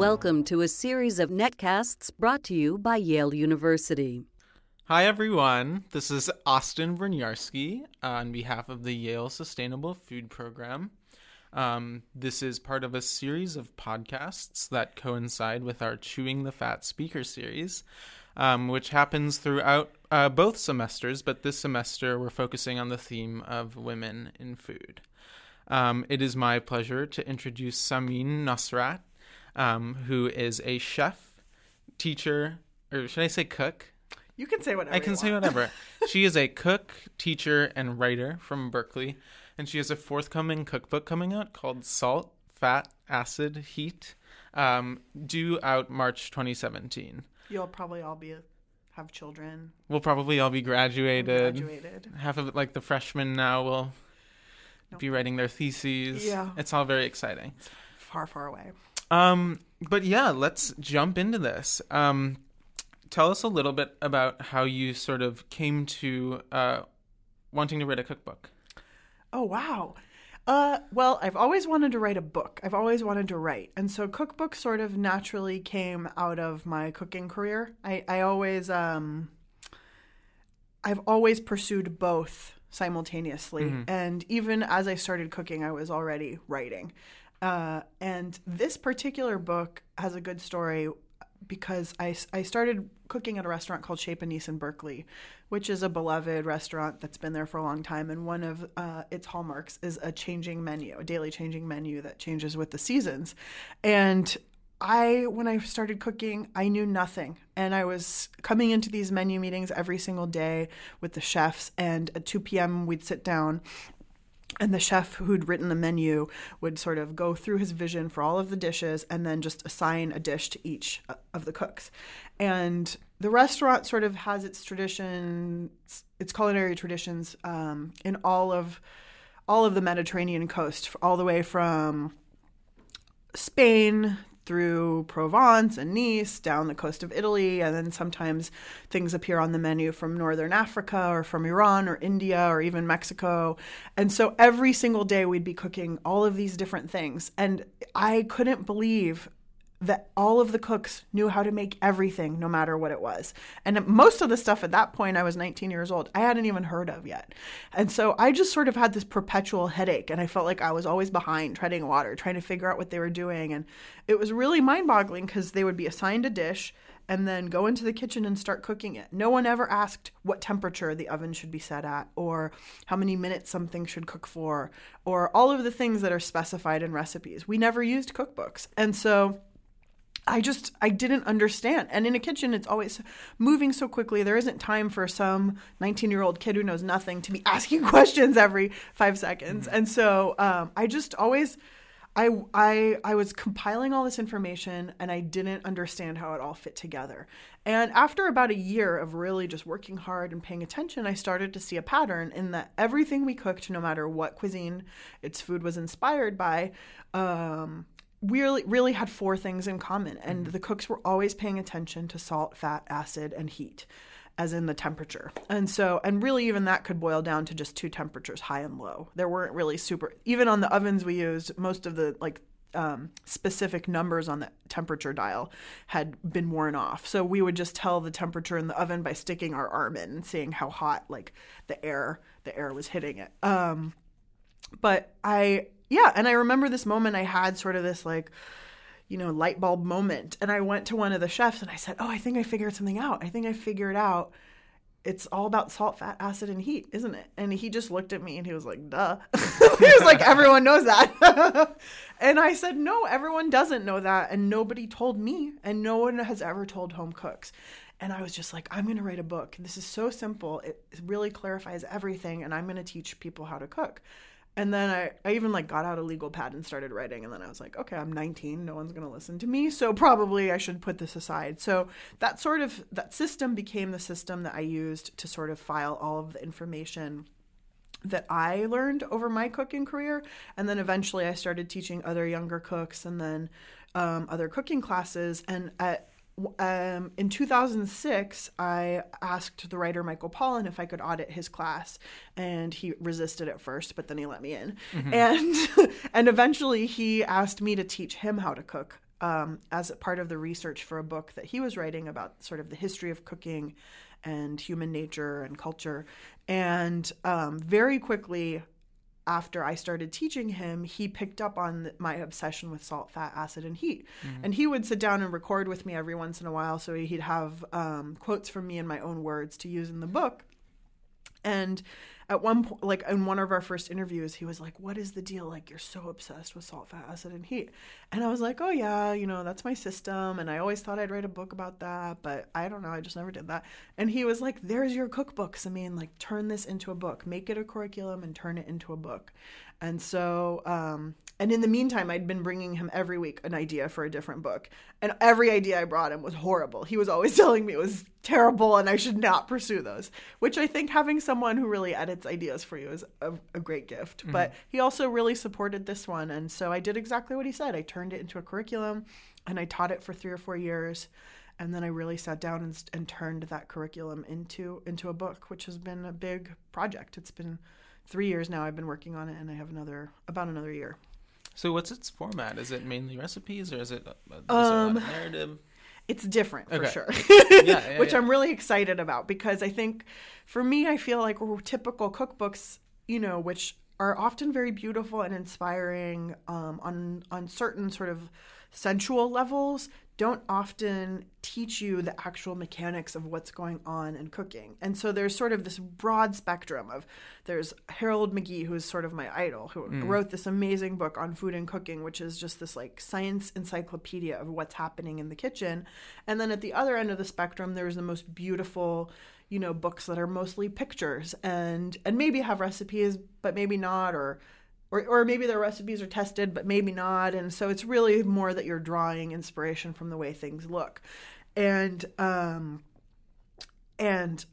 Welcome to a series of netcasts brought to you by Yale University. Hi, everyone. This is Austin Bryniarski on behalf of the Yale Sustainable Food Program. Um, this is part of a series of podcasts that coincide with our Chewing the Fat speaker series, um, which happens throughout uh, both semesters, but this semester we're focusing on the theme of women in food. Um, it is my pleasure to introduce Samin Nosrat, um, who is a chef, teacher, or should I say cook? You can say whatever. I can say whatever. she is a cook, teacher, and writer from Berkeley, and she has a forthcoming cookbook coming out called Salt, Fat, Acid, Heat, um, due out March 2017. You'll probably all be have children. We'll probably all be graduated. Graduated. Half of it, like the freshmen now, will be writing their theses. Yeah. It's all very exciting. Far, far away. Um, but yeah, let's jump into this. Um, tell us a little bit about how you sort of came to uh, wanting to write a cookbook. Oh wow. Uh, well, I've always wanted to write a book. I've always wanted to write, and so cookbook sort of naturally came out of my cooking career. I, I always, um, I've always pursued both simultaneously, and even as I started cooking, I was already writing. Uh, and this particular book has a good story because I, I started cooking at a restaurant called Chez Panisse in Berkeley, which is a beloved restaurant that's been there for a long time. And one of uh, its hallmarks is a changing menu, a daily changing menu that changes with the seasons. And I, when I started cooking, I knew nothing. And I was coming into these menu meetings every single day with the chefs. And at 2 p.m., we'd sit down and the chef who'd written the menu would sort of go through his vision for all of the dishes and then just assign a dish to each uh, of the cooks. And the restaurant sort of has its traditions, its culinary traditions um, in all of all of the Mediterranean coast, all the way from Spain through Provence and Nice, down the coast of Italy, and then sometimes things appear on the menu from Northern Africa or from Iran or India or even Mexico. And so every single day we'd be cooking all of these different things. And I couldn't believe that all of the cooks knew how to make everything no matter what it was. And most of the stuff at that point, I was 19 years old, I hadn't even heard of yet. And so I just sort of had this perpetual headache and I felt like I was always behind, treading water, trying to figure out what they were doing. And it was really mind boggling because they would be assigned a dish and then go into the kitchen and start cooking it. No one ever asked what temperature the oven should be set at, or how many minutes something should cook for, or all of the things that are specified in recipes. We never used cookbooks. And so I just I didn't understand. And in a kitchen it's always moving so quickly. There isn't time for some 19-year-old kid who knows nothing to be asking questions every 5 seconds. And so um, I just always I, I I was compiling all this information and I didn't understand how it all fit together. And after about a year of really just working hard and paying attention, I started to see a pattern in that everything we cooked, no matter what cuisine its food was inspired by, um, really really had four things in common and the cooks were always paying attention to salt fat acid and heat as in the temperature. And so and really even that could boil down to just two temperatures high and low. There weren't really super even on the ovens we used most of the like um, specific numbers on the temperature dial had been worn off. So we would just tell the temperature in the oven by sticking our arm in and seeing how hot like the air the air was hitting it. Um, but I yeah, and I remember this moment I had sort of this like you know light bulb moment and I went to one of the chefs and I said, "Oh, I think I figured something out. I think I figured out it's all about salt, fat, acid, and heat, isn't it?" And he just looked at me and he was like, "Duh." he was like, "Everyone knows that." and I said, "No, everyone doesn't know that, and nobody told me, and no one has ever told home cooks." And I was just like, I'm going to write a book. This is so simple. It really clarifies everything, and I'm going to teach people how to cook. And then I, I even like got out a legal pad and started writing. And then I was like, okay, I'm 19. No one's going to listen to me. So probably I should put this aside. So that sort of, that system became the system that I used to sort of file all of the information that I learned over my cooking career. And then eventually I started teaching other younger cooks and then um, other cooking classes. And at um, in 2006, I asked the writer Michael Pollan if I could audit his class, and he resisted at first, but then he let me in. And and eventually, he asked me to teach him how to cook um, as a part of the research for a book that he was writing about sort of the history of cooking and human nature and culture. And um, very quickly after I started teaching him, he picked up on my obsession with salt, fat, acid, and heat. Mm-hmm. And he would sit down and record with me every once in a while. So he'd have um, quotes from me in my own words to use in the book. And at one point, like in one of our first interviews, he was like, What is the deal? Like, you're so obsessed with salt, fat, acid, and heat. And I was like, Oh, yeah, you know, that's my system. And I always thought I'd write a book about that, but I don't know. I just never did that. And he was like, There's your cookbook, Samin. Like, turn this into a book, make it a curriculum and turn it into a book. And so, um, and in the meantime, I'd been bringing him every week an idea for a different book. And every idea I brought him was horrible. He was always telling me it was terrible and I should not pursue those, which I think having someone who really edits ideas for you is a, a great gift. Mm-hmm. But he also really supported this one. And so I did exactly what he said. I turned it into a curriculum and I taught it for three or four years. And then I really sat down and, and turned that curriculum into into a book, which has been a big project. It's been three years now I've been working on it, and I have another about another year. So what's its format? Is it mainly recipes, or is it, a, um, a narrative? It's different for okay. sure, yeah, yeah, which yeah. I'm really excited about because I think, for me, I feel like typical cookbooks, you know, which are often very beautiful and inspiring um, on on certain sort of sensual levels don't often teach you the actual mechanics of what's going on in cooking. And so there's sort of this broad spectrum of there's Harold McGee, who is sort of my idol, who mm. wrote this amazing book on food and cooking, which is just this like science encyclopedia of what's happening in the kitchen. And then at the other end of the spectrum, there's the most beautiful, you know, books that are mostly pictures and and maybe have recipes, but maybe not, or or, or maybe their recipes are tested but maybe not. And so it's really more that you're drawing inspiration from the way things look. And um and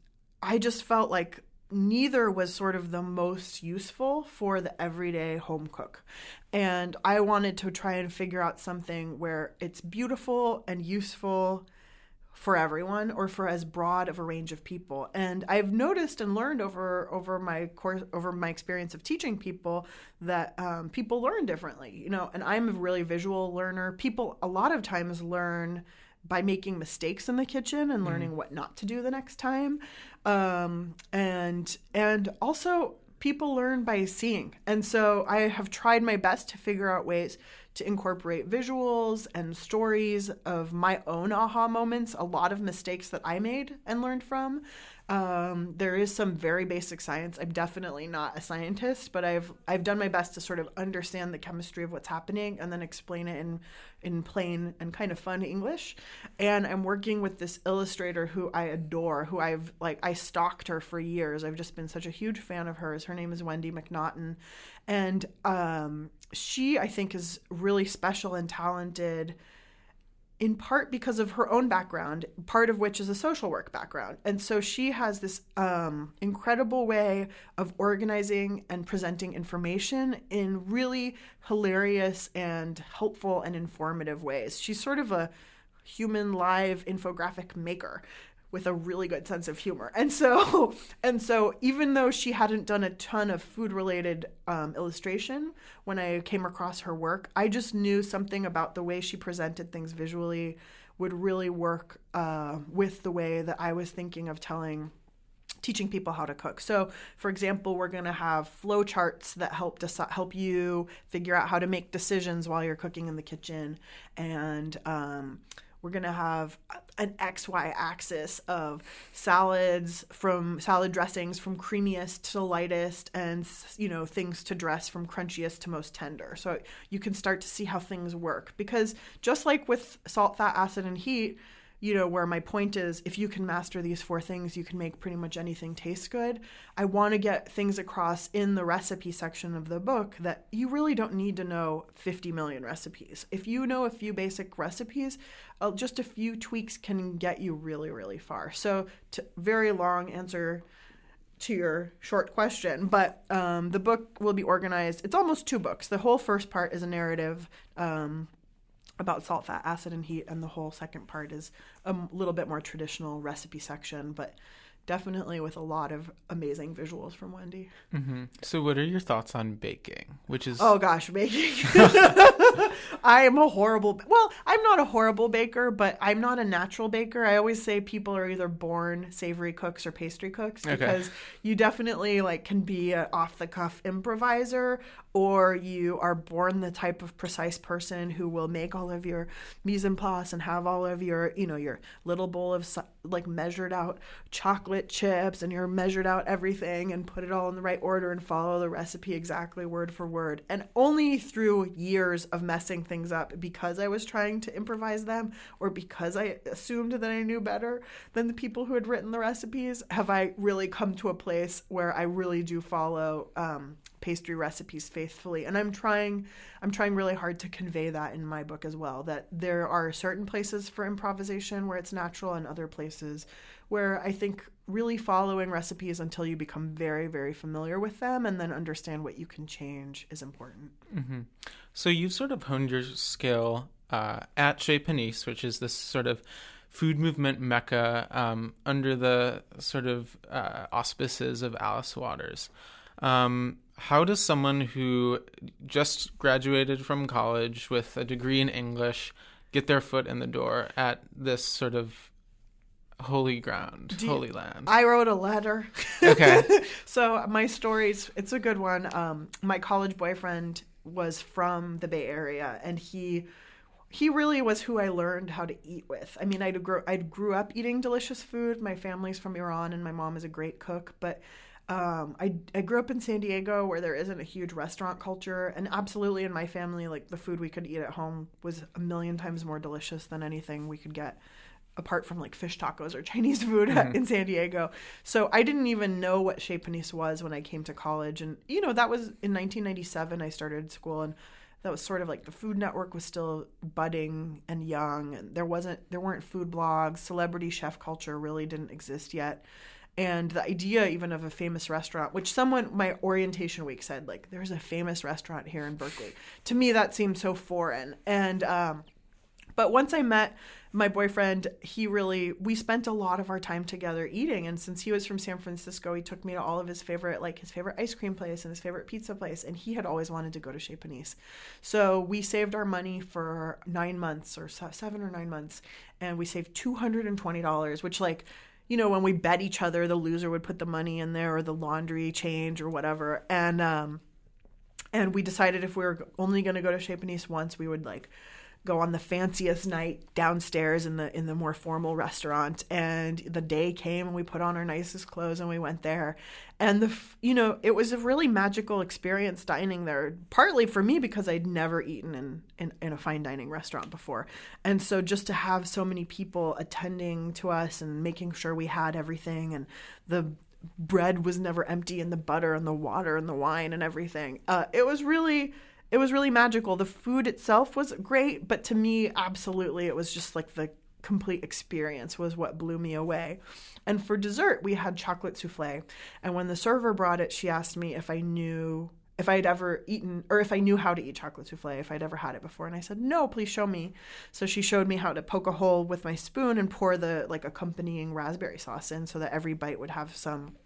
i just felt like neither was sort of the most useful for the everyday home cook. And i wanted to try and figure out something where it's beautiful and useful for everyone or for as broad of a range of people. And I've noticed and learned over over my course over my experience of teaching people that um, people learn differently. You know, and I'm a really visual learner. People a lot of times learn by making mistakes in the kitchen and learning mm. what not to do the next time. Um, and and also people learn by seeing. And so I have tried my best to figure out ways to incorporate visuals and stories of my own aha moments, a lot of mistakes that I made and learned from. Um, there is some very basic science. I'm definitely not a scientist, but I've I've done my best to sort of understand the chemistry of what's happening and then explain it in in plain and kind of fun English. And I'm working with this illustrator who I adore, who I've like I stalked her for years. I've just been such a huge fan of hers. Her name is Wendy MacNaughton, and um, she I think is really special and talented in part because of her own background, part of which is a social work background. And so she has this um, incredible way of organizing and presenting information in really hilarious and helpful and informative ways. She's sort of a human live infographic maker with a really good sense of humor. And so and so even though she hadn't done a ton of food related um, illustration when I came across her work, I just knew something about the way she presented things visually would really work uh, with the way that I was thinking of telling teaching people how to cook. So, for example, we're going to have flow charts that help deci- help you figure out how to make decisions while you're cooking in the kitchen and um, we're going to have an XY axis of salads from salad dressings from creamiest to lightest and you know things to dress from crunchiest to most tender. So you can start to see how things work because just like with salt, fat, acid and heat, you know, where my point is if you can master these four things, you can make pretty much anything taste good. I want to get things across in the recipe section of the book that you really don't need to know 50 million recipes. If you know a few basic recipes, uh, just a few tweaks can get you really, really far. So, to, very long answer to your short question, but um, the book will be organized. It's almost two books. The whole first part is a narrative. Um, about salt, fat, acid, and heat, and the whole second part is a little bit more traditional recipe section. But definitely with a lot of amazing visuals from Wendy. hmm So, what are your thoughts on baking? Which is Oh gosh, baking. I am a horrible. Well, I'm not a horrible baker, but I'm not a natural baker. I always say people are either born savory cooks or pastry cooks Okay. because you definitely like can be an off the cuff improviser or you are born the type of precise person who will make all of your mise en place and have all of your, you know, your little bowl of like measured out chocolate chips and you're measured out everything and put it all in the right order and follow the recipe exactly word for word. And only through years of messing things up because I was trying to improvise them or because I assumed that I knew better than the people who had written the recipes have I really come to a place where I really do follow um, pastry recipes faithfully. And i'm trying i'm trying really hard to convey that in my book as well that there are certain places for improvisation where it's natural and other places where i think really following recipes until you become very very familiar with them and then understand what you can change is important So you've sort of honed your skill uh, at Chez Panisse, which is this sort of food movement mecca um, under the sort of uh, auspices of Alice Waters. Um, how does someone who just graduated from college with a degree in English get their foot in the door at this sort of holy ground, you- holy land? i wrote a letter okay. so my story's it's a good one um, my college boyfriend was from the bay area and he he really was who I learned how to eat with. I mean, I grew I grew up eating delicious food. My family's from Iran, and my mom is a great cook. But um, I I grew up in San Diego, where there isn't a huge restaurant culture, and absolutely in my family, like the food we could eat at home was a million times more delicious than anything we could get apart from like fish tacos or Chinese food in San Diego. So I didn't even know what Chez Panisse was when I came to college. And, you know, that was in 1997, I started school and that was sort of like the Food Network was still budding and young. And there wasn't, there weren't food blogs. Celebrity chef culture really didn't exist yet. And the idea even of a famous restaurant, which someone, my orientation week said, like, there's a famous restaurant here in Berkeley. To me, that seemed so foreign. And, um, but once I met my boyfriend, he really we spent a lot of our time together eating. And since he was from San Francisco, he took me to all of his favorite like his favorite ice cream place and his favorite pizza place. And he had always wanted to go to Chez Panisse. So we saved our money for nine months or seven or nine months, and we saved two hundred and twenty dollars, which like you know, when we bet each other, the loser would put the money in there or the laundry change or whatever. And um and we decided if we were only going to go to Chez Panisse once, we would like go on the fanciest night downstairs in the in the more formal restaurant and the day came and we put on our nicest clothes and we went there. And the you know it was a really magical experience dining there partly for me because I'd never eaten in, in in a fine dining restaurant before. And so just to have so many people attending to us and making sure we had everything and the bread was never empty and the butter and the water and the wine and everything uh, it was really it was really magical. The food itself was great, but to me, absolutely, it was just like the complete experience was what blew me away. And for dessert, we had chocolate souffle. And when the server brought it, she asked me if I knew if I'd ever eaten or if I knew how to eat chocolate souffle, if I'd ever had it before. And I said, "No, please show me." So she showed me how to poke a hole with my spoon and pour the like accompanying raspberry sauce in so that every bite would have some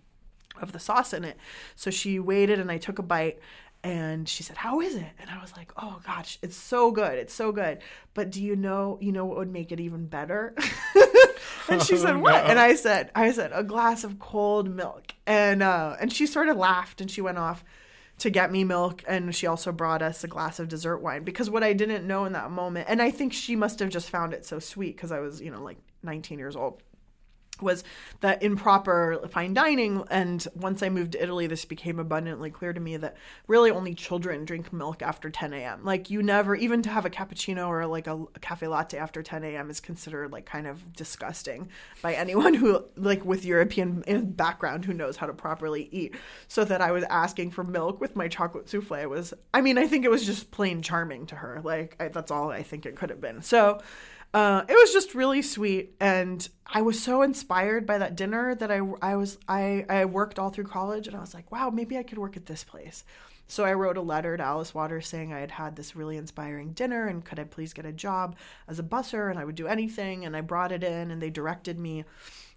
of the sauce in it. So she waited and I took a bite and she said, "How is it?" And I was like, "Oh gosh, it's so good. It's so good." But do you know, you know what would make it even better? and she said, Oh, "What?" no. And I said, "I said a glass of cold milk." And uh and she sort of laughed and she went off to get me milk and she also brought us a glass of dessert wine because what I didn't know in that moment and I think she must have just found it so sweet because I was, you know, like 19 years old was that improper fine dining. And once i moved to italy this became abundantly clear to me that really only children drink milk after 10 a.m like you never even to have a cappuccino or like a, a cafe latte after 10 a.m is considered like kind of disgusting by anyone who like with european eh, background who knows how to properly eat. So that i was asking for milk with my chocolate souffle was i mean i think it was just plain charming to her. Like I, that's all i think it could have been. So uh, it was just really sweet, and I was so inspired by that dinner that I, I was I, I worked all through college, and I was like, wow, maybe I could work at this place. So I wrote a letter to Alice Waters saying I had had this really inspiring dinner, and could I please get a job as a busser, and I would do anything. And I brought it in, and they directed me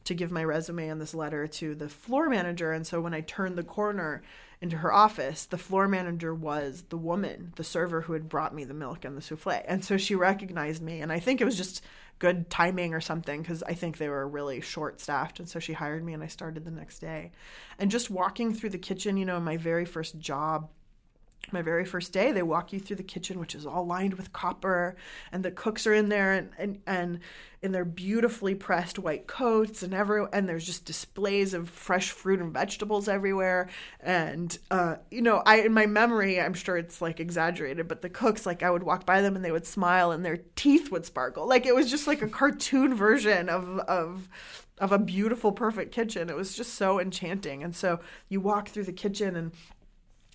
to give my resume and this letter to the floor manager. And so when I turned the corner into her office, the floor manager was the woman, the server who had brought me the milk and the souffle. And so she recognized me. And I think it was just good timing or something because I think they were really short staffed. And so she hired me and I started the next day. And just walking through the kitchen, you know, my very first job my very first day they walk you through the kitchen which is all lined with copper and the cooks are in there and and, and in their beautifully pressed white coats and every and there's just displays of fresh fruit and vegetables everywhere and uh, you know i in my memory i'm sure it's like exaggerated but the cooks like i would walk by them and they would smile and their teeth would sparkle. Like it was just like a cartoon version of of of a beautiful perfect kitchen. It was just so enchanting and so you walk through the kitchen and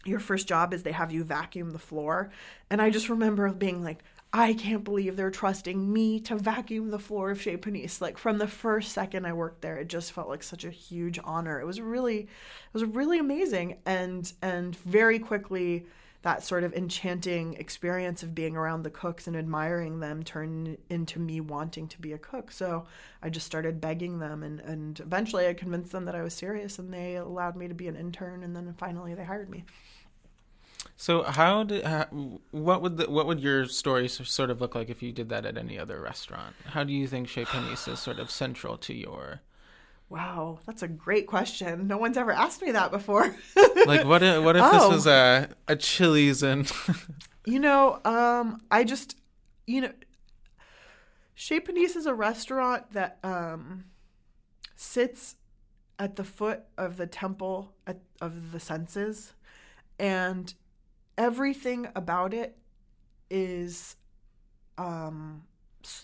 your first job is they have you vacuum the floor. And I just remember being like, I can't believe they're trusting me to vacuum the floor of Chez Panisse. Like from the first second I worked there, it just felt like such a huge honor. It was really, it was really amazing, and and very quickly that sort of enchanting experience of being around the cooks and admiring them turned into me wanting to be a cook. So I just started begging them, and and eventually I convinced them that I was serious, and they allowed me to be an intern, and then finally they hired me. So how did what would the, what would your story sort of look like if you did that at any other restaurant? How do you think Chez Panisse is sort of central to your? Wow, that's a great question. No one's ever asked me that before. like what if, what if oh. this was a a Chili's and You know, um I just you know Chez Panisse is a restaurant that um sits at the foot of the temple of the senses and everything about it is um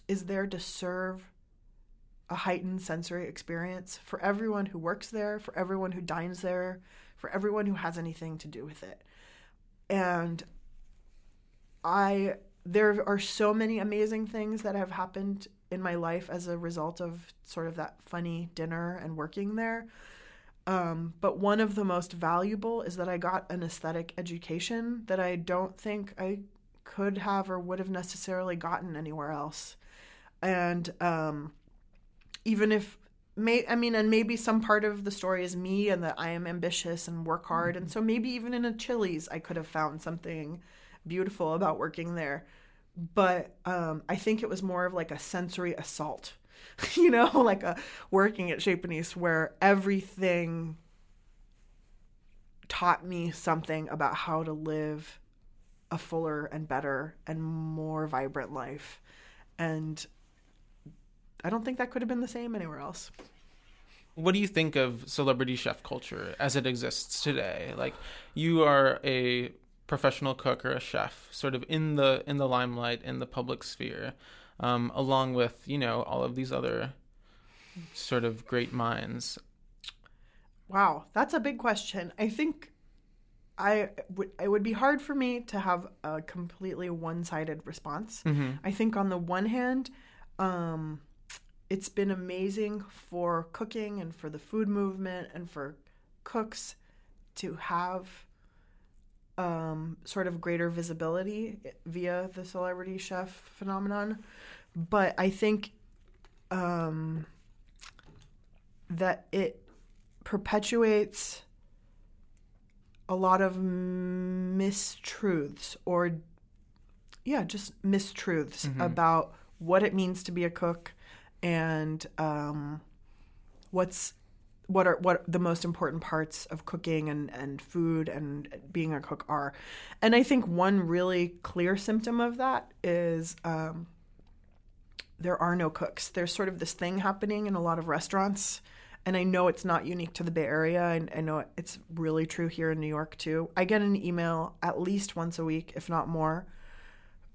is there to serve a heightened sensory experience for everyone who works there, for everyone who dines there, for everyone who has anything to do with it. And I there are so many amazing things that have happened in my life as a result of sort of that funny dinner and working there. Um, but one of the most valuable is that I got an aesthetic education that I don't think I could have or would have necessarily gotten anywhere else. And um, even if, may, I mean, and maybe some part of the story is me and that I am ambitious and work hard. Mm-hmm. And so maybe even in a Chili's, I could have found something beautiful about working there. But um, I think it was more of like a sensory assault you know, like a working at Chez where everything taught me something about how to live a fuller and better and more vibrant life. And I don't think that could have been the same anywhere else. What do you think of celebrity chef culture as it exists today? Like you are a professional cook or a chef, sort of in the in the limelight in the public sphere um, along with you know all of these other sort of great minds? Wow, that's a big question. I think I would it would be hard for me to have a completely one-sided response. Mm-hmm. I think on the one hand, um, it's been amazing for cooking and for the food movement and for cooks to have um, sort of greater visibility via the celebrity chef phenomenon. But I think um, that it perpetuates a lot of mistruths or, yeah, just mistruths mm-hmm. about what it means to be a cook and um, what's what are what the most important parts of cooking and, and food and being a cook are. And I think one really clear symptom of that is um, there are no cooks. There's sort of this thing happening in a lot of restaurants. And I know it's not unique to the Bay Area. And I know it's really true here in New York too. I get an email at least once a week, if not more,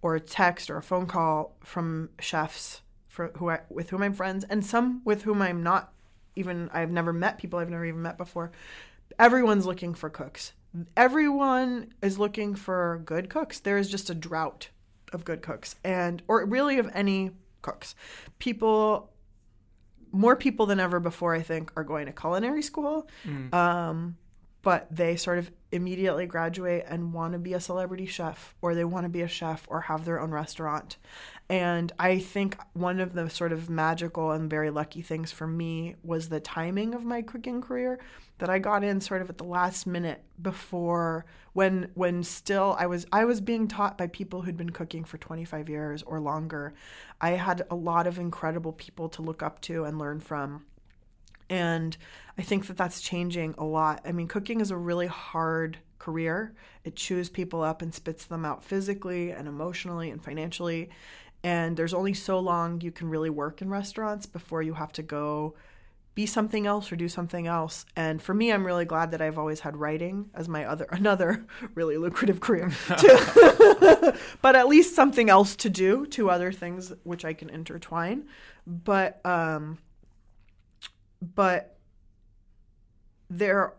or a text or a phone call from chefs for who I, with whom I'm friends, and some with whom I'm not even I've never met people I've never even met before. Everyone's looking for cooks. Everyone is looking for good cooks. There is just a drought of good cooks and or really of any cooks. People more people than ever before I think are going to culinary school. Mm. Um, but they sort of immediately graduate and want to be a celebrity chef or they want to be a chef or have their own restaurant. And I think one of the sort of magical and very lucky things for me was the timing of my cooking career that I got in sort of at the last minute before when when still I was I was being taught by people who'd been cooking for 25 years or longer. I had a lot of incredible people to look up to and learn from and I think that that's changing a lot. I mean, cooking is a really hard career. It chews people up and spits them out physically and emotionally and financially. And there's only so long you can really work in restaurants before you have to go be something else or do something else. And for me, I'm really glad that I've always had writing as my other another really lucrative career. but at least something else to do, two other things which I can intertwine. But um but there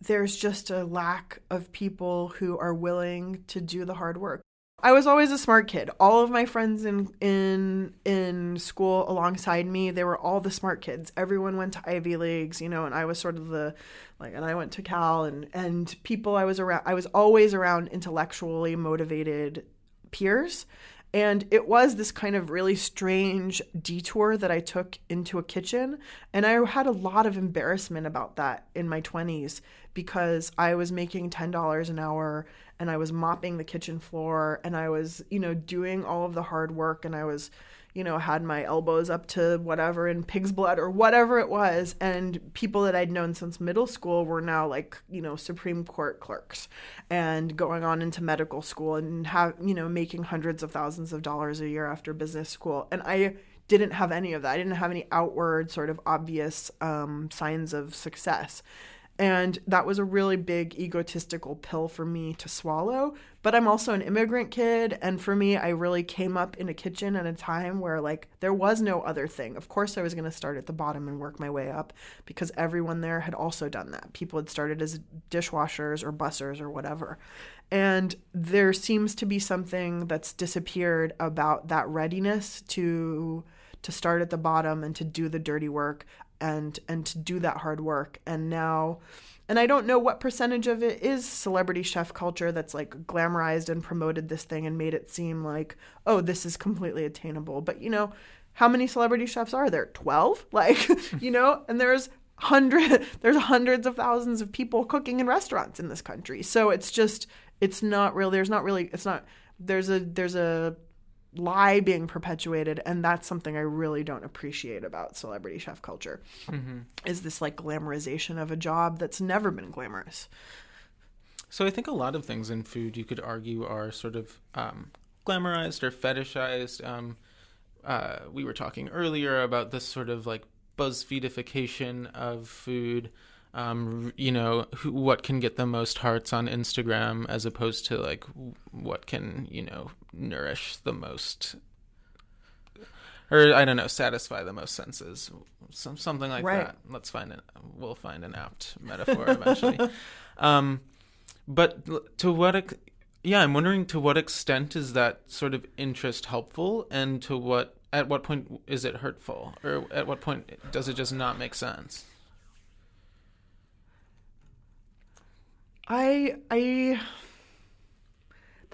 there's just a lack of people who are willing to do the hard work. I was always a smart kid. All of my friends in in in school alongside me, they were all the smart kids. Everyone went to Ivy Leagues, you know, and I was sort of the like and I went to Cal and and people I was around I was always around intellectually motivated peers and it was this kind of really strange detour that I took into a kitchen. And I had a lot of embarrassment about that in my 20s because I was making $10 an hour and I was mopping the kitchen floor and I was, you know, doing all of the hard work and I was you know, had my elbows up to whatever in pig's blood or whatever it was. And people that I'd known since middle school were now like, you know, Supreme Court clerks and going on into medical school and have, you know, making hundreds of thousands of dollars a year after business school. And I didn't have any of that. I didn't have any outward sort of obvious um, signs of success. And that was a really big egotistical pill for me to swallow. But I'm also an immigrant kid. And for me, I really came up in a kitchen at a time where, like, there was no other thing. Of course, I was going to start at the bottom and work my way up because everyone there had also done that. People had started as dishwashers or bussers or whatever. And there seems to be something that's disappeared about that readiness to to start at the bottom and to do the dirty work and and to do that hard work and now and I don't know what percentage of it is celebrity chef culture that's like glamorized and promoted this thing and made it seem like, oh, this is completely attainable. But you know, how many celebrity chefs are there? 12? Like, you know, and there's hundred there's hundreds of thousands of people cooking in restaurants in this country. So it's just it's not real there's not really it's not there's a there's a lie being perpetuated and that's something i really don't appreciate about celebrity chef culture mm-hmm. is this like glamorization of a job that's never been glamorous. So i think a lot of things in food you could argue are sort of um, glamorized or fetishized. Um, uh, we were talking earlier about this sort of like buzzfeedification of food. Um, you know, who, what can get the most hearts on Instagram as opposed to like what can, you know, nourish the most or I don't know, satisfy the most senses, some something like right. that. Let's find it. We'll find an apt metaphor eventually. um, but to what? Yeah, I'm wondering to what extent is that sort of interest helpful, and to what at what point is it hurtful, or at what point does it just not make sense? I I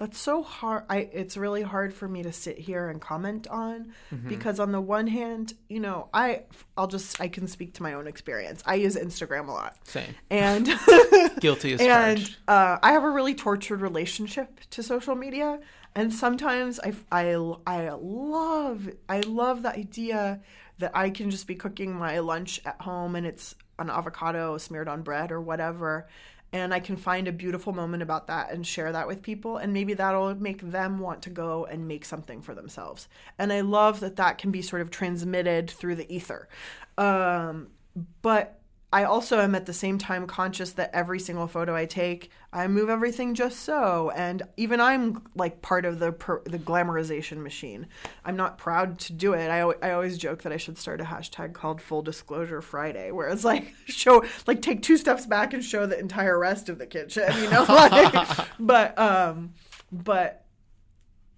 that's so hard i it's really hard for me to sit here and comment on mm-hmm. because on the one hand you know i i'll just i can speak to my own experience. I use instagram a lot. Same. And guilty as and uh, i have a really tortured relationship to social media. And sometimes I, I i love i love the idea that i can just be cooking my lunch at home and it's an avocado smeared on bread or whatever and I can find a beautiful moment about that and share that with people and maybe that'll make them want to go and make something for themselves. And I love that that can be sort of transmitted through the ether. Um, but I also am at the same time conscious that every single photo I take, I move everything just so, and even I'm like part of the per, the glamorization machine. I'm not proud to do it. I I always joke that I should start a hashtag called Full Disclosure Friday, where it's like show like take two steps back and show the entire rest of the kitchen, you know. like, but um, but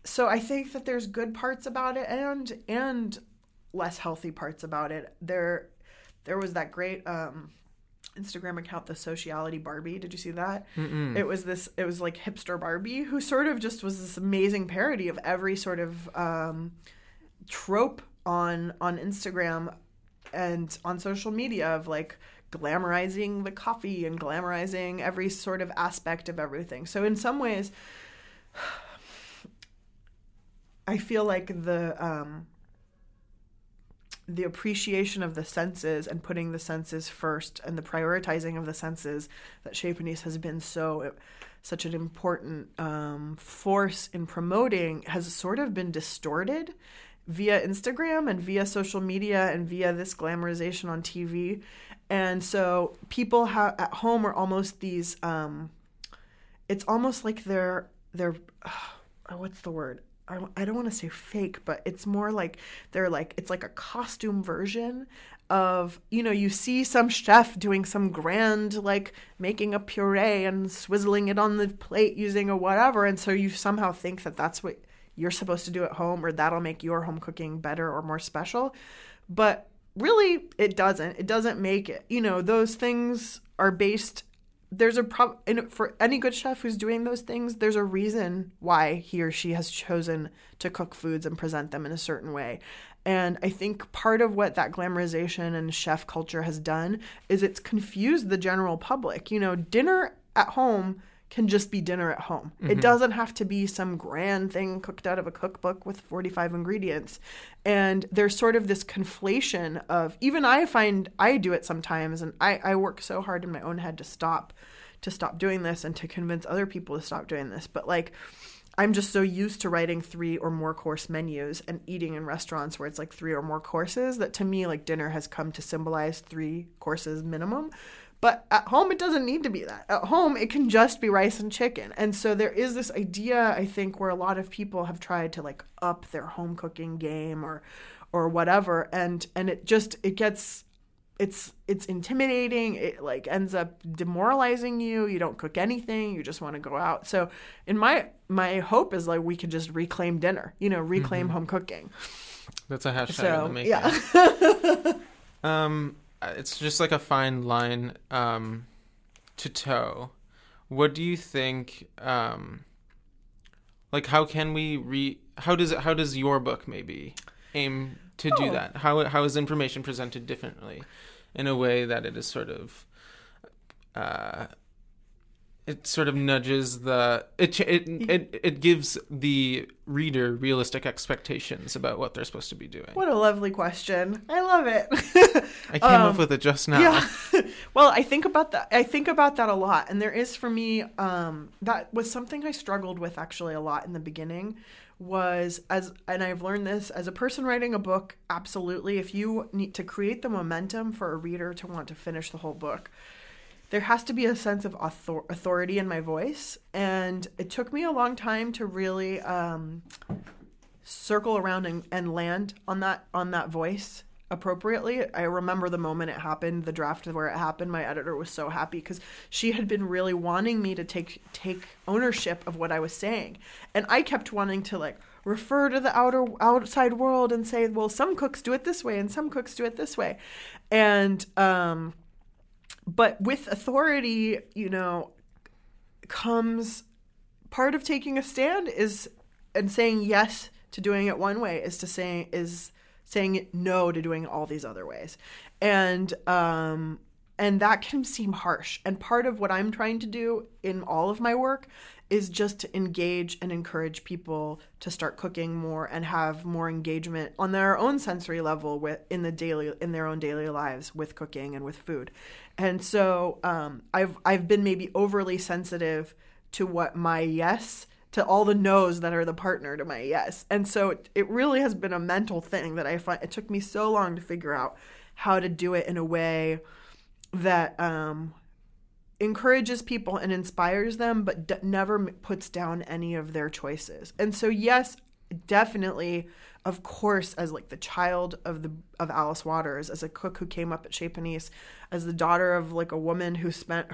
so I think that there's good parts about it and and less healthy parts about it. There there was that great um, Instagram account, the Socality Barbie. Did you see that? Mm-mm. It was this. It was like hipster Barbie who sort of just was this amazing parody of every sort of um, trope on on Instagram and on social media of like glamorizing the coffee and glamorizing every sort of aspect of everything. So in some ways, I feel like the um, the appreciation of the senses and putting the senses first and the prioritizing of the senses that Chez has been so such an important um, force in promoting has sort of been distorted via Instagram and via social media and via this glamorization on TV. And so people ha- at home are almost these um, it's almost like they're they're uh, what's the word? I, I don't want to say fake, but it's more like they're like it's like a costume version of you know you see some chef doing some grand like making a puree and swizzling it on the plate using a whatever and so you somehow think that that's what you're supposed to do at home or that'll make your home cooking better or more special. But really it doesn't. It doesn't make it you know those things are based there's a problem for any good chef who's doing those things there's a reason why he or she has chosen to cook foods and present them in a certain way. And i think part of what that glamorization and chef culture has done is it's confused the general public. You know dinner at home can just be dinner at home. Mm-hmm. It doesn't have to be some grand thing cooked out of a cookbook with 45 ingredients. And there's sort of this conflation of even I find I do it sometimes and I, I work so hard in my own head to stop to stop doing this and to convince other people to stop doing this. But like I'm just so used to writing three or more course menus and eating in restaurants where it's like three or more courses that to me like dinner has come to symbolize three courses minimum. But at home, it doesn't need to be that. At home, it can just be rice and chicken. And so there is this idea, I think, where a lot of people have tried to like up their home cooking game or or whatever and and it just it gets it's it's intimidating it like ends up demoralizing you you don't cook anything you just want to go out so in my my hope is like we could just reclaim dinner you know reclaim mm-hmm. home cooking that's a hashtag so, in the making. yeah um it's just like a fine line um, to toe. What do you think? Um, like, how can we re? How does it? How does your book maybe aim to oh. do that? How how is information presented differently, in a way that it is sort of uh, it sort of nudges the it it it it gives the reader realistic expectations about what they're supposed to be doing. What a lovely question. I love it. I came um, up with it just now. Yeah. well, I think about that I think about that a lot and there is for me um that was something I struggled with actually a lot in the beginning was as and I've learned this as a person writing a book absolutely if you need to create the momentum for a reader to want to finish the whole book there has to be a sense of author- authority in my voice. And it took me a long time to really um, circle around and, and land on that on that voice appropriately. I remember the moment it happened, the draft where it happened. My editor was so happy because she had been really wanting me to take take ownership of what I was saying, and I kept wanting to like refer to the outer outside world and say, well, some cooks do it this way and some cooks do it this way, and um, but with authority, you know, comes part of taking a stand is and saying yes to doing it one way is to say is saying no to doing all these other ways. And um and that can seem harsh. And part of what I'm trying to do in all of my work is just to engage and encourage people to start cooking more and have more engagement on their own sensory level with in the daily in their own daily lives with cooking and with food. And so um, I've I've been maybe overly sensitive to what my yes to all the no's that are the partner to my yes. And so it, it really has been a mental thing that I find it took me so long to figure out how to do it in a way that um, encourages people and inspires them, but d- never puts down any of their choices. And so, yes, definitely, of course, as like the child of the of Alice Waters, as a cook who came up at Chez Panisse, as the daughter of like a woman who spent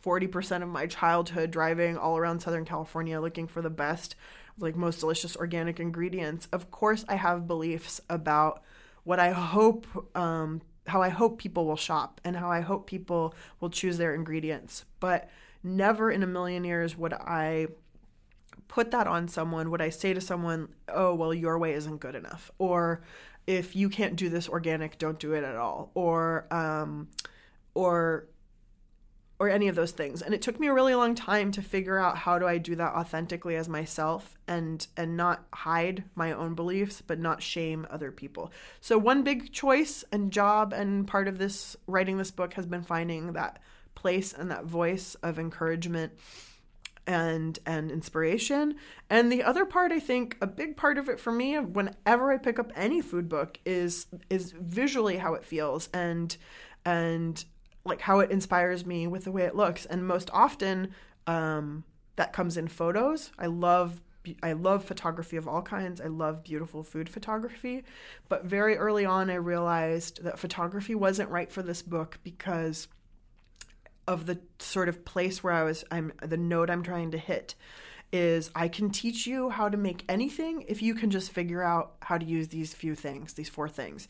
forty percent of my childhood driving all around Southern California looking for the best, like most delicious organic ingredients. Of course, I have beliefs about what I hope um, how I hope people will shop and how I hope people will choose their ingredients. But never in a million years would I put that on someone. Would I say to someone, "Oh, well, your way isn't good enough," or if you can't do this organic, don't do it at all, or um, or or any of those things. And it took me a really long time to figure out how do I do that authentically as myself and and not hide my own beliefs but not shame other people. So one big choice and job and part of this writing this book has been finding that place and that voice of encouragement and and inspiration. And the other part I think a big part of it for me whenever I pick up any food book is is visually how it feels and and like how it inspires me with the way it looks. And most often um, that comes in photos. I love i love photography of all kinds. I love beautiful food photography. But very early on i realized that photography wasn't right for this book because of the sort of place where i was i'm the note i'm trying to hit is I can teach you how to make anything if you can just figure out how to use these few things, these four things.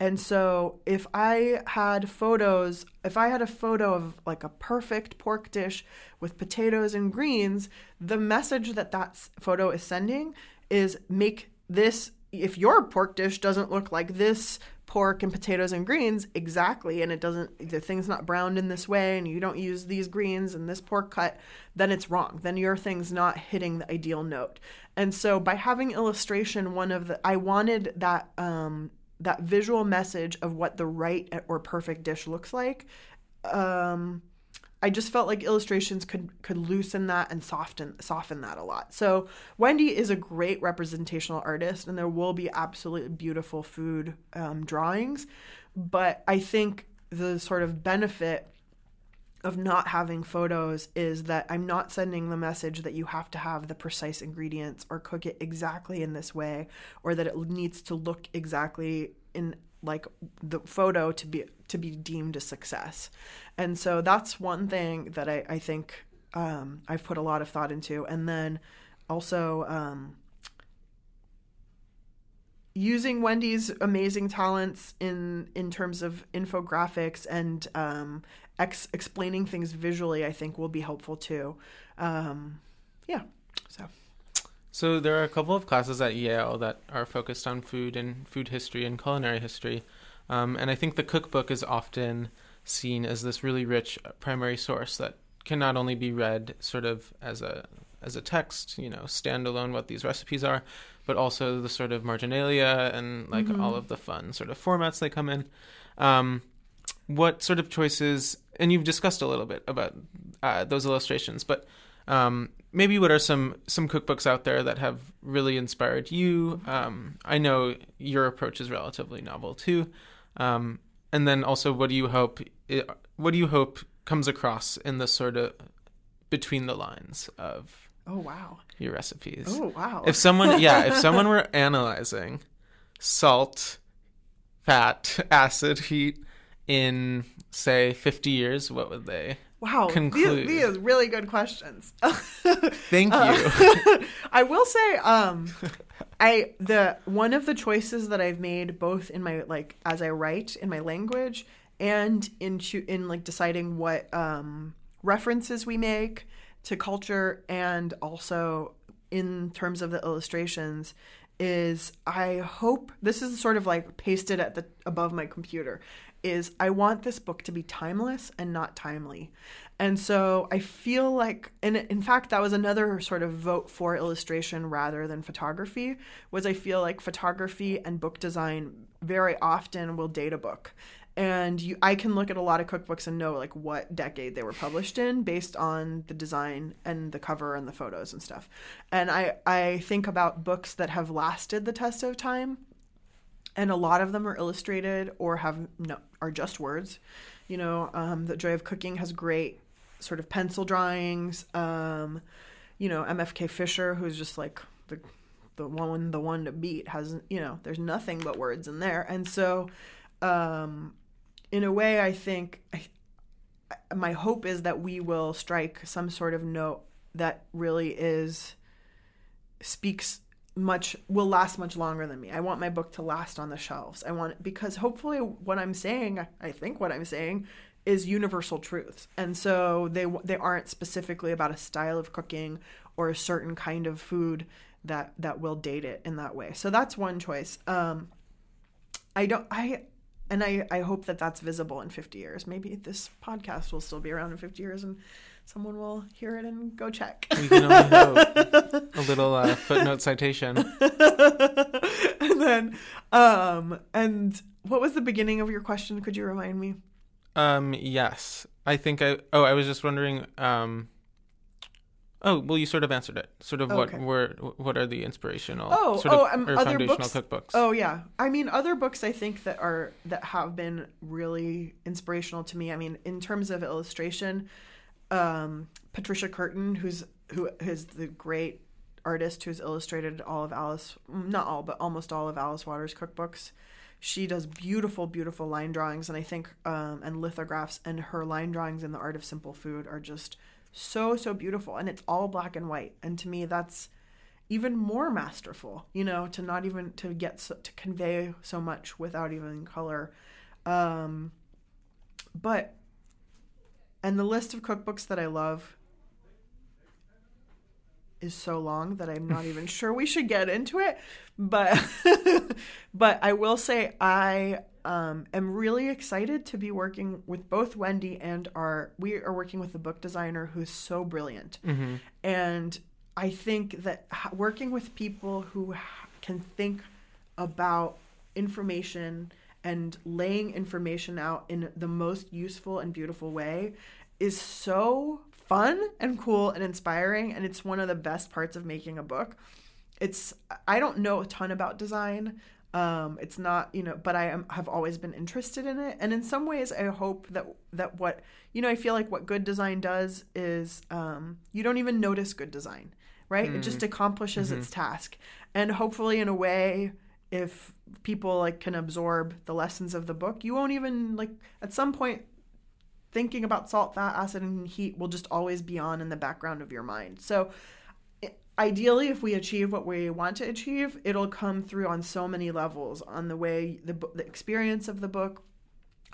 And so if I had photos, if I had a photo of like a perfect pork dish with potatoes and greens, the message that that photo is sending is make this if your pork dish doesn't look like this pork and potatoes and greens exactly and it doesn't the thing's not browned in this way and you don't use these greens and this pork cut then it's wrong. Then your thing's not hitting the ideal note. And so by having illustration one of the i wanted that um that visual message of what the right or perfect dish looks like um I just felt like illustrations could could loosen that and soften soften that a lot. So Wendy is a great representational artist, and there will be absolutely beautiful food um, drawings. But I think the sort of benefit of not having photos is that I'm not sending the message that you have to have the precise ingredients or cook it exactly in this way or that it needs to look exactly in like the photo to be to be deemed a success. And so that's one thing that I, I think um, I've put a lot of thought into. And then also um, using Wendy's amazing talents in in terms of infographics and um, ex- explaining things visually, I think will be helpful too. Um, yeah, so. So there are a couple of classes at Yale that are focused on food and food history and culinary history, um, and I think the cookbook is often seen as this really rich primary source that can not only be read sort of as a as a text, you know, standalone what these recipes are, but also the sort of marginalia and like mm-hmm. all of the fun sort of formats they come in. Um, what sort of choices? And you've discussed a little bit about uh, those illustrations, but um, maybe what are some some cookbooks out there that have really inspired you? Um, I know your approach is relatively novel too, um, and then also what do you hope what do you hope comes across in the sort of between the lines of oh wow your recipes? Oh wow! If someone yeah, if someone were analyzing salt, fat, acid, heat in say 50 years, what would they Wow, conclude? These, these really good questions. Thank you. Uh, I will say, um, I the one of the choices that I've made both in my like as I write in my language and in in like deciding what um, references we make to culture and also in terms of the illustrations is I hope this is sort of like pasted at the above my computer is I want this book to be timeless and not timely. And so I feel like and in fact that was another sort of vote for illustration rather than photography was I feel like photography and book design very often will date a book. And you I can look at a lot of cookbooks and know like what decade they were published in based on the design and the cover and the photos and stuff. And I I think about books that have lasted the test of time and a lot of them are illustrated or have no are just words. You know, um, the Joy of Cooking has great sort of pencil drawings. Um, you know, MFK Fisher, who's just like the the one the one to beat, has you know, there's nothing but words in there, and so um, in a way, I think I, my hope is that we will strike some sort of note that really is speaks much will last much longer than me. I want my book to last on the shelves. I want because hopefully what I'm saying, I think what I'm saying is universal truths. And so they they aren't specifically about a style of cooking or a certain kind of food that that will date it in that way. So that's one choice. Um I don't I and I I hope that that's visible in 50 years. Maybe this podcast will still be around in 50 years and someone will hear it and go check. We can only hope. a little uh, footnote citation. and then, um, and what was the beginning of your question? Could you remind me? Um, yes, I think I. Oh, I was just wondering. Um, oh, well, you sort of answered it. Sort of Okay. what were what are the inspirational? Oh, sort oh, of, um, other foundational books. cookbooks. Oh yeah, I mean other books I think that are that have been really inspirational to me. I mean in terms of illustration, um, Patricia Curtan, who's who is the great artist who's illustrated all of Alice, not all, but almost all of Alice Waters' cookbooks. She does beautiful, beautiful line drawings, and I think um, and lithographs, and her line drawings in the Art of Simple Food are just so so beautiful, and it's all black and white. And to me, that's even more masterful you know to not even to get so, to convey so much without even color um but and the list of cookbooks that i love is so long that i'm not even sure we should get into it but but i will say i um, am really excited to be working with both wendy and our we are working with a book designer who's so brilliant. And I think that working with people who can think about information and laying information out in the most useful and beautiful way is so fun and cool and inspiring and it's one of the best parts of making a book. It's i don't know a ton about design um it's not you know but i am, have always been interested in it. And in some ways i hope that that what you know i feel like what good design does is um you don't even notice good design right? It just accomplishes its task. And hopefully in a way if people like can absorb the lessons of the book you won't even like at some point thinking about salt fat acid and heat will just always be on in the background of your mind so ideally if we achieve what we want to achieve it'll come through on so many levels on the way the, the experience of the book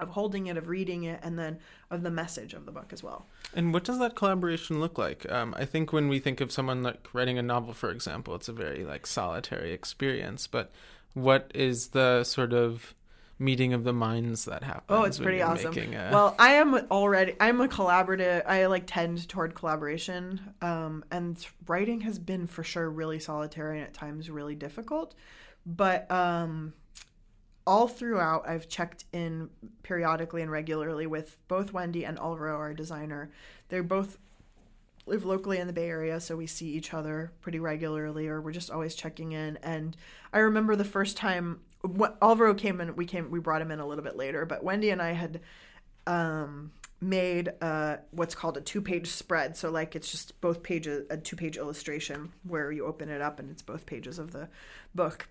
of holding it of reading it and then of the message of the book as well And what does that collaboration look like? Um, I think when we think of someone like writing a novel, for example, it's a very like solitary experience. But what is the sort of meeting of the minds that happens? Oh, it's pretty awesome. a- Well, I am already. I'm a collaborative. I like tend toward collaboration, um, and writing has been for sure really solitary and at times really difficult. But um, all throughout, I've checked in periodically and regularly with both Wendy and Alvaro, our designer. They're both live locally in the Bay Area, so we see each other pretty regularly, or we're just always checking in. And I remember the first time wh- Alvaro came in, we came, we brought him in a little bit later, but Wendy and I had um, made uh, what's called a two-page spread. So like it's just both pages, a two-page illustration where you open it up and it's both pages of the book.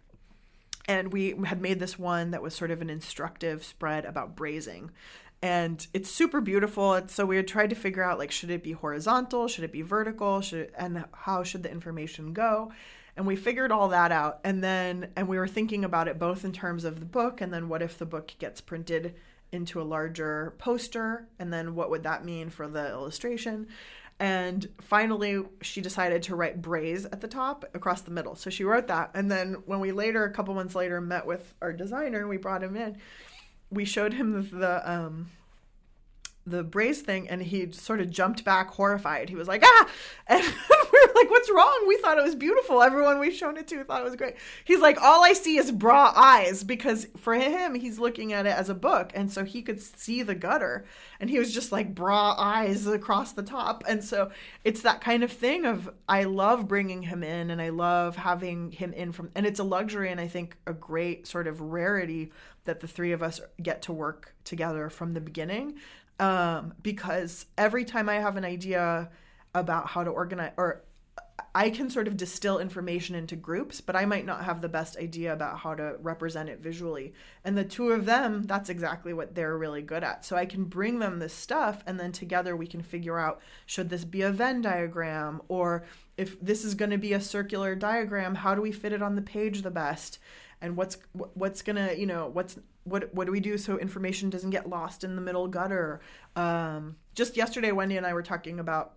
And we had made this one that was sort of an instructive spread about braising and it's super beautiful. So we had tried to figure out like should it be horizontal, should it be vertical, should it, and how should the information go? And we figured all that out. And then and we were thinking about it both in terms of the book and then what if the book gets printed into a larger poster and then what would that mean for the illustration? And finally, she decided to write braise at the top across the middle. So she wrote that. And then when we later, a couple months later, met with our designer, we brought him in we showed him the, the um the braise thing and he sort of jumped back horrified. He was like ah! And we were like what's wrong? We thought it was beautiful. Everyone we've shown it to thought it was great. He's like all i see is bra eyes because for him he's looking at it as a book and so he could see the gutter and he was just like bra eyes across the top. And so it's that kind of thing of i love bringing him in and i love having him in from and it's a luxury and i think a great sort of rarity that the three of us get to work together from the beginning um, because every time I have an idea about how to organize or I can sort of distill information into groups, but I might not have the best idea about how to represent it visually. And the two of them, that's exactly what they're really good at. So I can bring them this stuff, and then together we can figure out should this be a Venn diagram or if this is going to be a circular diagram, how do we fit it on the page the best? And what's what's gonna you know what's what what do we do so information doesn't get lost in the middle gutter? Um, just yesterday, Wendy and I were talking about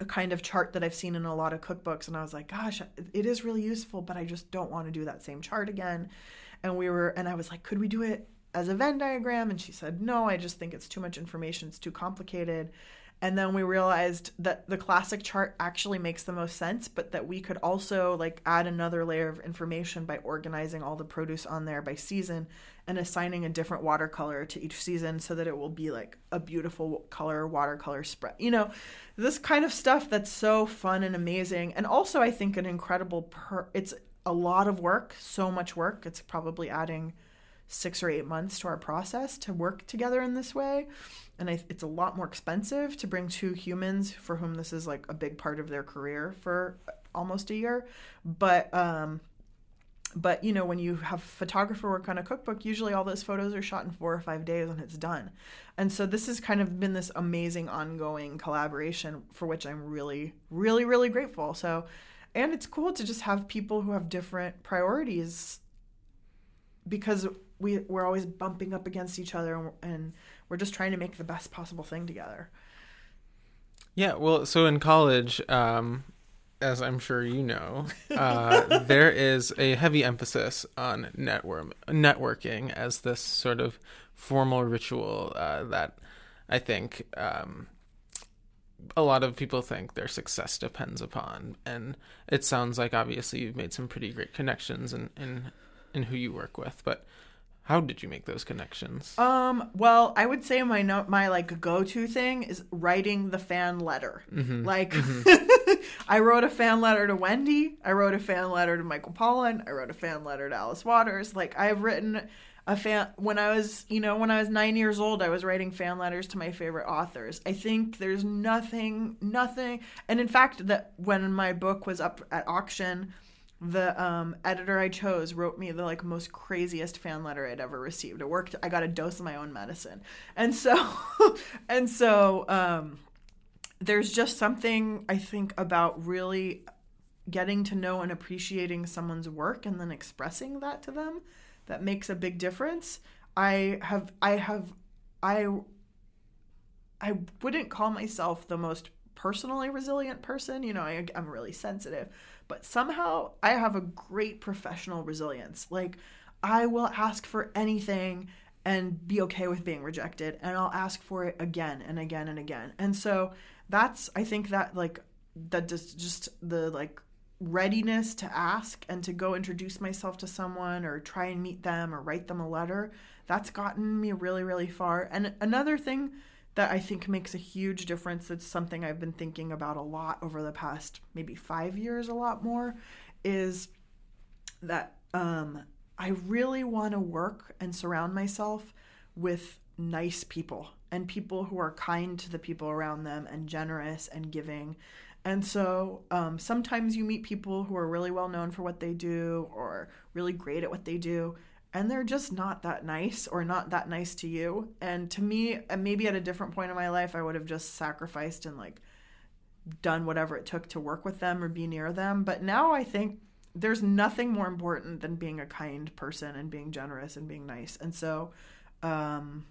a kind of chart that I've seen in a lot of cookbooks, and I was like, gosh, it is really useful, but I just don't want to do that same chart again. And we were, and I was like, could we do it as a Venn diagram? And she said, no, I just think it's too much information, it's too complicated. And then we realized that the classic chart actually makes the most sense, but that we could also like add another layer of information by organizing all the produce on there by season and assigning a different watercolor to each season so that it will be like a beautiful color watercolor spread. You know, this kind of stuff that's so fun and amazing. And also I think an incredible per it's a lot of work, so much work. It's probably adding 6 or 8 months to our process to work together in this way. And I, it's a lot more expensive to bring two humans for whom this is like a big part of their career for almost a year. But um but you know when you have photographer work on a cookbook usually all those photos are shot in four or five days and it's done and so this has kind of been this amazing ongoing collaboration for which i'm really really really grateful so and it's cool to just have people who have different priorities because we we're always bumping up against each other and, and we're just trying to make the best possible thing together yeah well so in college um as I'm sure you know, uh, there is a heavy emphasis on network networking as this sort of formal ritual uh, that I think um, a lot of people think their success depends upon. And it sounds like obviously you've made some pretty great connections in in, in who you work with, but how did you make those connections? Um, well, I would say my no- my like go-to thing is writing the fan letter. Mm-hmm. Like mm-hmm. I wrote a fan letter to Wendy, I wrote a fan letter to Michael Pollan, I wrote a fan letter to Alice Waters. Like I've written a fan when I was, you know, when I was 9 years old, I was writing fan letters to my favorite authors. I think there's nothing nothing and in fact that when my book was up at auction, the um, editor I chose wrote me the like most craziest fan letter I'd ever received. It worked. I got a dose of my own medicine, and so and so um, there's just something I think about really getting to know and appreciating someone's work and then expressing that to them that makes a big difference. I have I have I I wouldn't call myself the most personally resilient person. You know, I, I'm really sensitive but somehow I have a great professional resilience. Like, I will ask for anything and be okay with being rejected, and I'll ask for it again and again and again. And so that's, I think that, like, that just, just the, like, readiness to ask and to go introduce myself to someone or try and meet them or write them a letter that's gotten me really really far and another thing that I think makes a huge difference. It's something I've been thinking about a lot over the past maybe five years, a lot more, is that um, I really want to work and surround myself with nice people and people who are kind to the people around them and generous and giving. And so um, sometimes you meet people who are really well known for what they do or really great at what they do and they're just not that nice or not that nice to you. And to me, maybe at a different point in my life, I would have just sacrificed and like done whatever it took to work with them or be near them. But now I think there's nothing more important than being a kind person and being generous and being nice. And so um,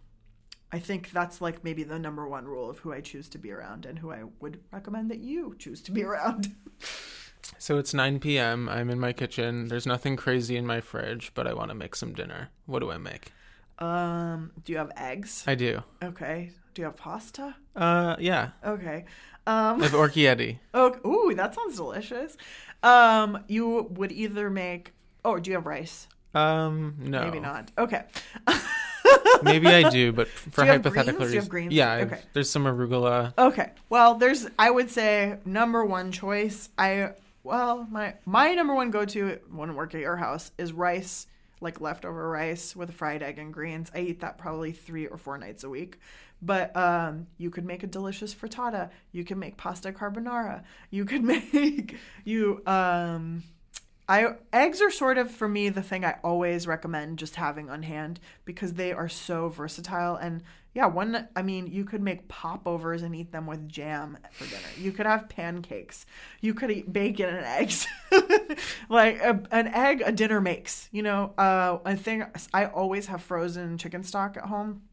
I think that's like maybe the number one rule of who I choose to be around and who I would recommend that you choose to be around. So it's 9 p.m. I'm in my kitchen. There's nothing crazy in my fridge, but I want to make some dinner. What do I make? Um, do you have eggs? I do. Okay. Do you have pasta? Uh, yeah. Okay. Um, I have orecchiette. Oh, ooh, that sounds delicious. Um, you would either make. Oh, do you have rice? Um, no. Maybe not. Okay. Maybe I do, but for do hypothetical reasons? Do you have greens? Yeah, I've- Okay. there's some arugula. Okay. Well, there's I would say number one choice. I well, my my number one go to when work at your house is rice, like leftover rice with a fried egg and greens. I eat that probably three or four nights a week. But um, you could make a delicious frittata. You can make pasta carbonara. You could make you um, I eggs are sort of for me the thing I always recommend just having on hand because they are so versatile and yeah, one I mean, you could make popovers and eat them with jam for dinner. You could have pancakes. You could eat bacon and eggs. like a, an egg a dinner makes, you know. Uh I think I always have frozen chicken stock at home.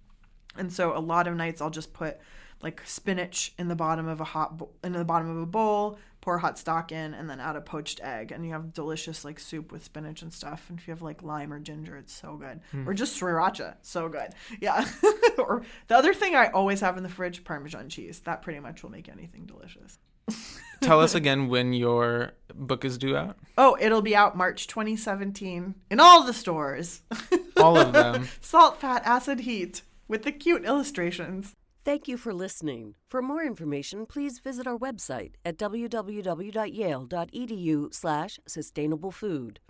And so a lot of nights I'll just put like spinach in the bottom of a hot bo- in the bottom of a bowl, pour hot stock in, and then add a poached egg, and you have delicious like soup with spinach and stuff. And if you have like lime or ginger, it's so good. Hmm. Or just sriracha, so good. Yeah. or the other thing I always have in the fridge, Parmesan cheese. That pretty much will make anything delicious. Tell us again when your book is due out. Oh, it'll be out March 2017 in all the stores. All of them. Salt, fat, acid, heat with the cute illustrations. Thank you for listening. For more information, please visit our website at www.yale.edu slash sustainable food.